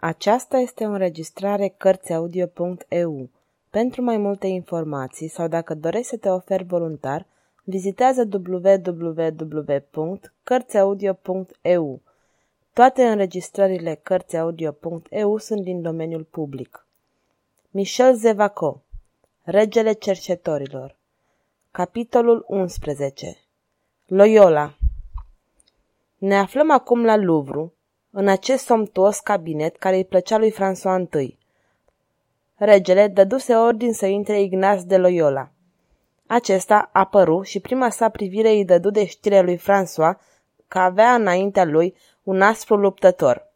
Aceasta este o înregistrare Cărțiaudio.eu. Pentru mai multe informații sau dacă dorești să te oferi voluntar, vizitează www.cărțiaudio.eu. Toate înregistrările Cărțiaudio.eu sunt din domeniul public. Michel Zevaco Regele cercetorilor Capitolul 11 Loyola Ne aflăm acum la Louvre, în acest somptuos cabinet care îi plăcea lui François I. Regele dăduse ordin să intre Ignaz de Loyola. Acesta apăru și prima sa privire îi dădu de știre lui François că avea înaintea lui un aspru luptător.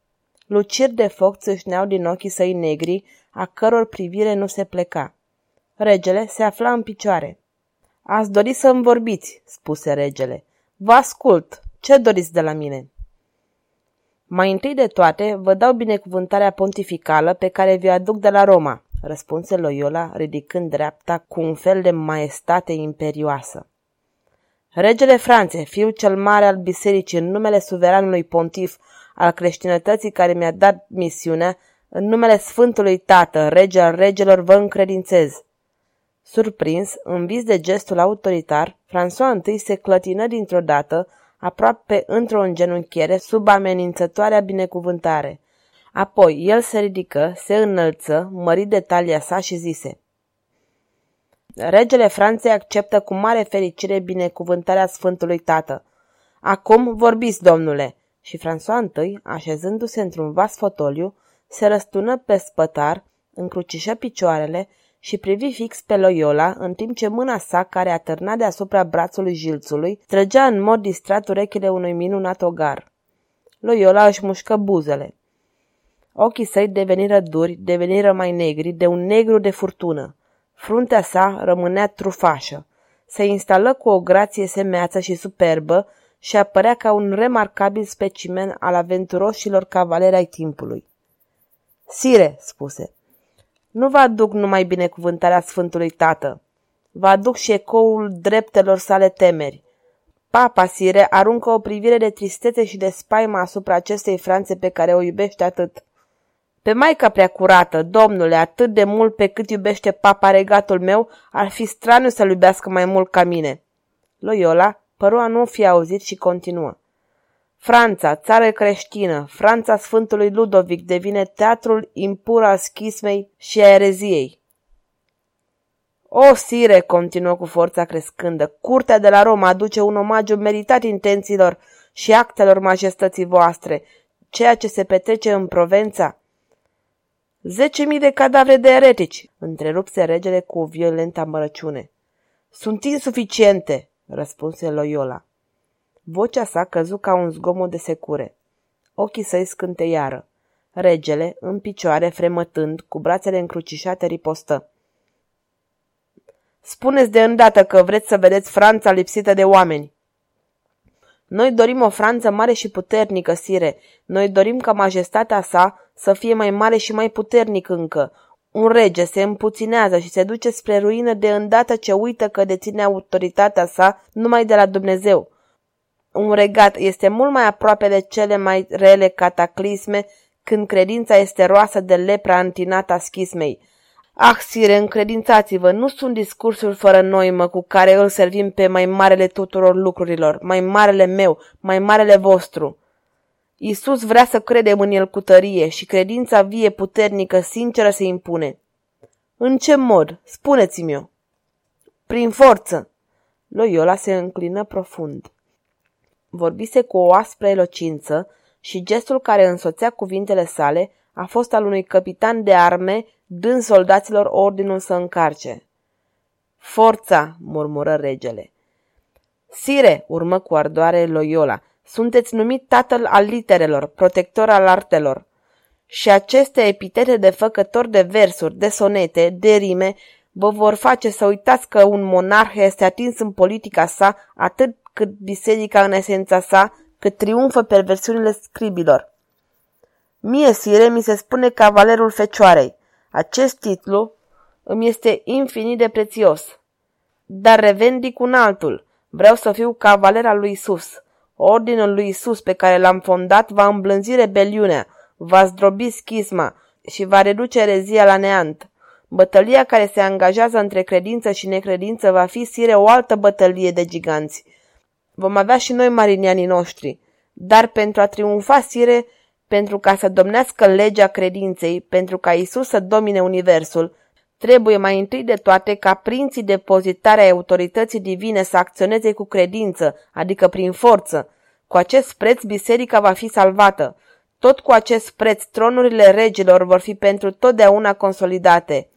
Luciri de foc țâșneau din ochii săi negri, a căror privire nu se pleca. Regele se afla în picioare. Ați dori să-mi vorbiți," spuse regele. Vă ascult. Ce doriți de la mine?" Mai întâi de toate, vă dau binecuvântarea pontificală pe care vi-o aduc de la Roma, răspunse Loyola, ridicând dreapta cu un fel de maestate imperioasă. Regele Franței, fiul cel mare al bisericii, în numele suveranului pontif al creștinătății care mi-a dat misiunea, în numele Sfântului Tată, rege al regelor, vă încredințez. Surprins, învis de gestul autoritar, François I se clătină dintr-o dată, aproape într-o îngenunchiere, sub amenințătoarea binecuvântare. Apoi el se ridică, se înălță, mărit de talia sa și zise Regele Franței acceptă cu mare fericire binecuvântarea Sfântului Tată. Acum vorbiți, domnule!" Și François I, așezându-se într-un vas fotoliu, se răstună pe spătar, încrucișă picioarele și privi fix pe Loyola, în timp ce mâna sa, care atârna deasupra brațului jilțului, trăgea în mod distrat urechile unui minunat ogar. Loyola își mușcă buzele. Ochii săi deveniră duri, deveniră mai negri, de un negru de furtună. Fruntea sa rămânea trufașă. Se instală cu o grație semeață și superbă și apărea ca un remarcabil specimen al aventuroșilor cavaleri ai timpului. Sire, spuse, nu vă aduc numai binecuvântarea Sfântului Tată, vă aduc și ecoul dreptelor sale temeri. Papa Sire aruncă o privire de tristețe și de spaimă asupra acestei Franțe pe care o iubește atât. Pe Maica prea curată, domnule, atât de mult pe cât iubește papa regatul meu, ar fi straniu să-l iubească mai mult ca mine. Loyola păru a nu fi auzit și continuă. Franța, țară creștină, Franța Sfântului Ludovic devine teatrul impur al schismei și a ereziei. O, sire, continuă cu forța crescândă, curtea de la Roma aduce un omagiu meritat intențiilor și actelor majestății voastre, ceea ce se petrece în Provența. Zece mii de cadavre de eretici, întrerupse regele cu o violentă amărăciune. Sunt insuficiente, răspunse Loyola. Vocea sa căzu ca un zgomot de secure. Ochii săi scânteiară. Regele, în picioare, fremătând, cu brațele încrucișate, ripostă. Spuneți de îndată că vreți să vedeți Franța lipsită de oameni. Noi dorim o Franță mare și puternică, sire. Noi dorim ca majestatea sa să fie mai mare și mai puternic încă. Un rege se împuținează și se duce spre ruină de îndată ce uită că deține autoritatea sa numai de la Dumnezeu. Un regat este mult mai aproape de cele mai rele cataclisme când credința este roasă de lepra antinată a schismei. Ah, sire, încredințați-vă, nu sunt discursuri fără noimă cu care îl servim pe mai marele tuturor lucrurilor, mai marele meu, mai marele vostru. Isus vrea să credem în el cu tărie și credința vie puternică, sinceră se impune. În ce mod? Spuneți-mi-o. Prin forță. Loyola se înclină profund. Vorbise cu o aspră elocință și gestul care însoțea cuvintele sale a fost al unui capitan de arme dând soldaților ordinul să încarce. Forța, murmură regele. Sire, urmă cu ardoare Loyola, sunteți numit tatăl al literelor, protector al artelor. Și aceste epitete de făcător de versuri, de sonete, de rime, vă vor face să uitați că un monarh este atins în politica sa atât cât biserica în esența sa, cât triumfă perversiunile scribilor. Mie, sire, mi se spune cavalerul fecioarei. Acest titlu îmi este infinit de prețios. Dar revendic un altul. Vreau să fiu cavaler al lui Isus. Ordinul lui Isus pe care l-am fondat va îmblânzi rebeliunea, va zdrobi schisma și va reduce rezia la neant. Bătălia care se angajează între credință și necredință va fi, sire, o altă bătălie de giganți. Vom avea și noi marinianii noștri, dar pentru a triumfa, sire, pentru ca să domnească legea credinței, pentru ca Isus să domine universul, trebuie mai întâi de toate ca prinții depozitare ai autorității divine să acționeze cu credință, adică prin forță. Cu acest preț biserica va fi salvată. Tot cu acest preț tronurile regilor vor fi pentru totdeauna consolidate.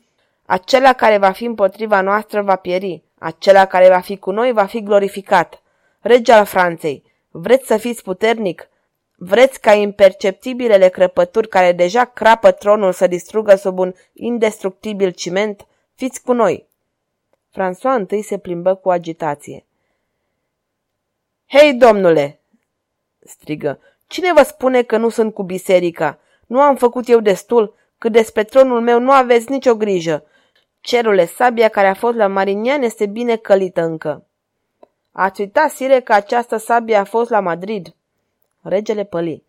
Acela care va fi împotriva noastră va pieri, acela care va fi cu noi va fi glorificat. Rege al Franței, vreți să fiți puternic? Vreți ca imperceptibilele crăpături care deja crapă tronul să distrugă sub un indestructibil ciment? Fiți cu noi! François întâi se plimbă cu agitație. Hei, domnule!" strigă. Cine vă spune că nu sunt cu biserica? Nu am făcut eu destul? Cât despre tronul meu nu aveți nicio grijă. Cerule, sabia care a fost la Marinian este bine călită încă. Ați uitat, sire, că această sabie a fost la Madrid? Regele păli.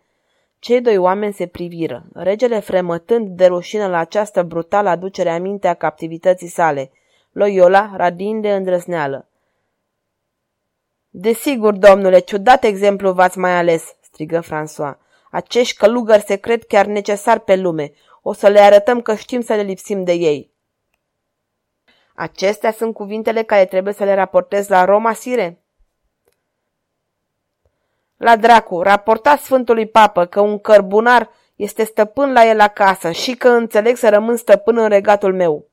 Cei doi oameni se priviră, regele fremătând de rușină la această brutală aducere aminte a captivității sale, Loyola radind de îndrăsneală. Desigur, domnule, ciudat exemplu v-ați mai ales, strigă François. Acești călugări se cred chiar necesar pe lume. O să le arătăm că știm să le lipsim de ei. Acestea sunt cuvintele care trebuie să le raportez la Roma, sire? La dracu, raportați Sfântului Papă că un cărbunar este stăpân la el acasă și că înțeleg să rămân stăpân în regatul meu.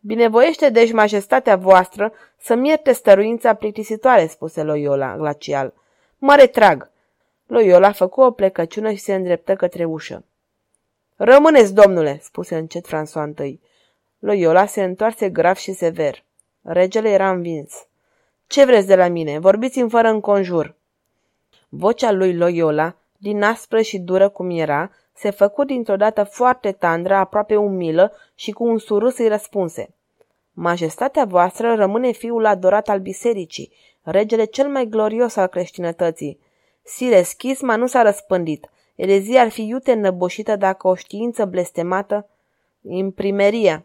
Binevoiește deci majestatea voastră să-mi ierte stăruința plictisitoare, spuse Loyola glacial. Mă retrag. Loyola făcu o plecăciună și se îndreptă către ușă. Rămâneți, domnule, spuse încet François I. Loyola se întoarse grav și sever. Regele era învins. Ce vreți de la mine? Vorbiți-mi fără înconjur. Vocea lui Loyola, din aspră și dură cum era, se făcu dintr-o dată foarte tandră, aproape umilă și cu un surâs îi răspunse. Majestatea voastră rămâne fiul adorat al bisericii, regele cel mai glorios al creștinătății. Sire, schisma nu s-a răspândit. Erezia ar fi iute înnăboșită dacă o știință blestemată... Imprimeria.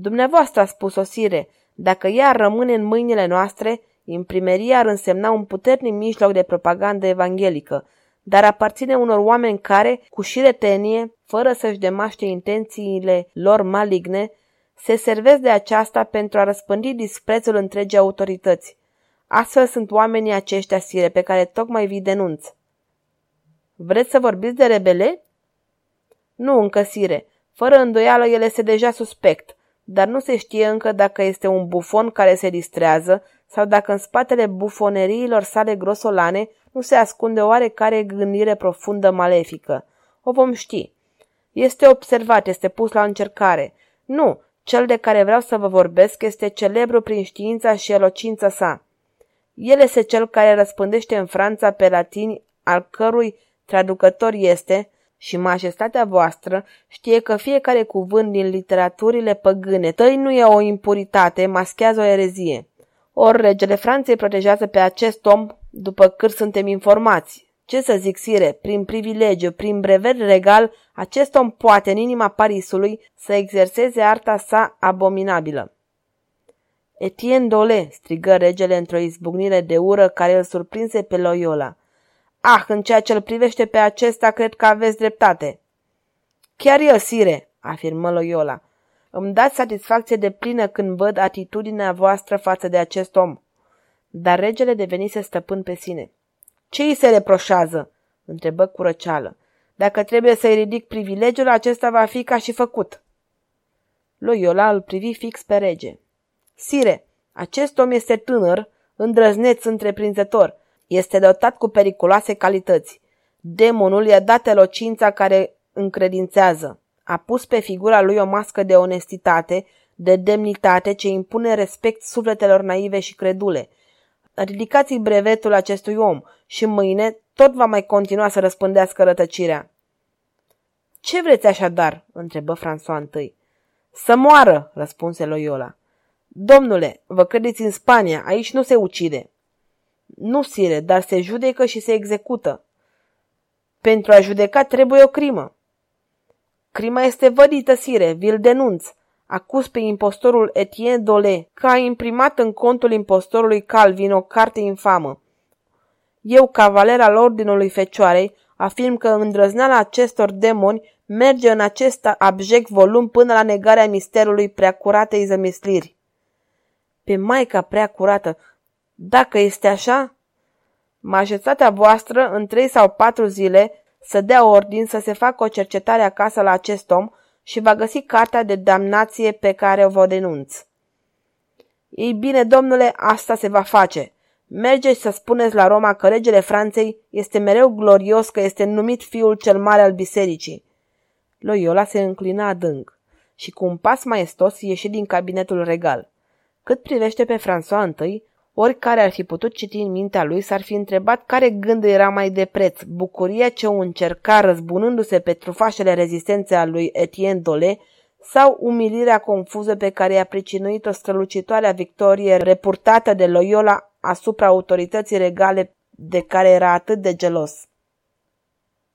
Dumneavoastră a spus-o, sire, dacă ea ar rămâne în mâinile noastre, imprimeria ar însemna un puternic mijloc de propagandă evanghelică, dar aparține unor oameni care, cu șiretenie, fără să-și demaște intențiile lor maligne, se servesc de aceasta pentru a răspândi disprețul întregii autorități. Astfel sunt oamenii aceștia, sire, pe care tocmai vi denunț. Vreți să vorbiți de rebele? Nu încă, sire. Fără îndoială, el este deja suspect, dar nu se știe încă dacă este un bufon care se distrează sau dacă în spatele bufoneriilor sale grosolane nu se ascunde oarecare gândire profundă malefică. O vom ști. Este observat, este pus la încercare. Nu, cel de care vreau să vă vorbesc este celebru prin știința și elocința sa. El este cel care răspândește în Franța pe latini, al cărui traducător este, și majestatea voastră știe că fiecare cuvânt din literaturile păgâne tăi nu e o impuritate, maschează o erezie. Ori regele Franței protejează pe acest om, după cât suntem informați. Ce să zic, sire, prin privilegiu, prin brevet regal, acest om poate în inima Parisului să exerseze arta sa abominabilă. Etienne Dole, strigă regele într-o izbucnire de ură care îl surprinse pe Loyola. Ah, în ceea ce îl privește pe acesta, cred că aveți dreptate. Chiar eu, sire, afirmă Loyola. Îmi dați satisfacție de plină când văd atitudinea voastră față de acest om. Dar regele devenise stăpân pe sine. Ce îi se reproșează? întrebă cu răceală. Dacă trebuie să-i ridic privilegiul, acesta va fi ca și făcut. Loyola îl privi fix pe rege. Sire, acest om este tânăr, îndrăzneț, întreprinzător. Este dotat cu periculoase calități. Demonul i-a dat elocința care încredințează. A pus pe figura lui o mască de onestitate, de demnitate ce impune respect sufletelor naive și credule. Ridicați brevetul acestui om și mâine tot va mai continua să răspândească rătăcirea. Ce vreți așadar?" întrebă François întâi. Să moară!" răspunse Loyola. Domnule, vă credeți în Spania, aici nu se ucide. Nu, sire, dar se judecă și se execută. Pentru a judeca trebuie o crimă. Crima este vădită, sire, vi-l denunț. Acuz pe impostorul Etienne Dole că a imprimat în contul impostorului Calvin o carte infamă. Eu, cavaler al Ordinului Fecioarei, afirm că îndrăzneala acestor demoni merge în acest abject volum până la negarea misterului preacuratei zămisliri. Pe Maica preacurată, dacă este așa, majestatea voastră în trei sau patru zile să dea ordin să se facă o cercetare acasă la acest om și va găsi cartea de damnație pe care o vă denunț. Ei bine, domnule, asta se va face. Mergeți să spuneți la Roma că regele Franței este mereu glorios că este numit fiul cel mare al bisericii. Loyola se înclina adânc și cu un pas maestos ieși din cabinetul regal. Cât privește pe François I, oricare ar fi putut citi în mintea lui s-ar fi întrebat care gând era mai de preț, bucuria ce o încerca răzbunându-se pe trufașele rezistențe a lui Etienne Dole sau umilirea confuză pe care i-a pricinuit-o strălucitoarea victorie repurtată de Loyola asupra autorității regale de care era atât de gelos.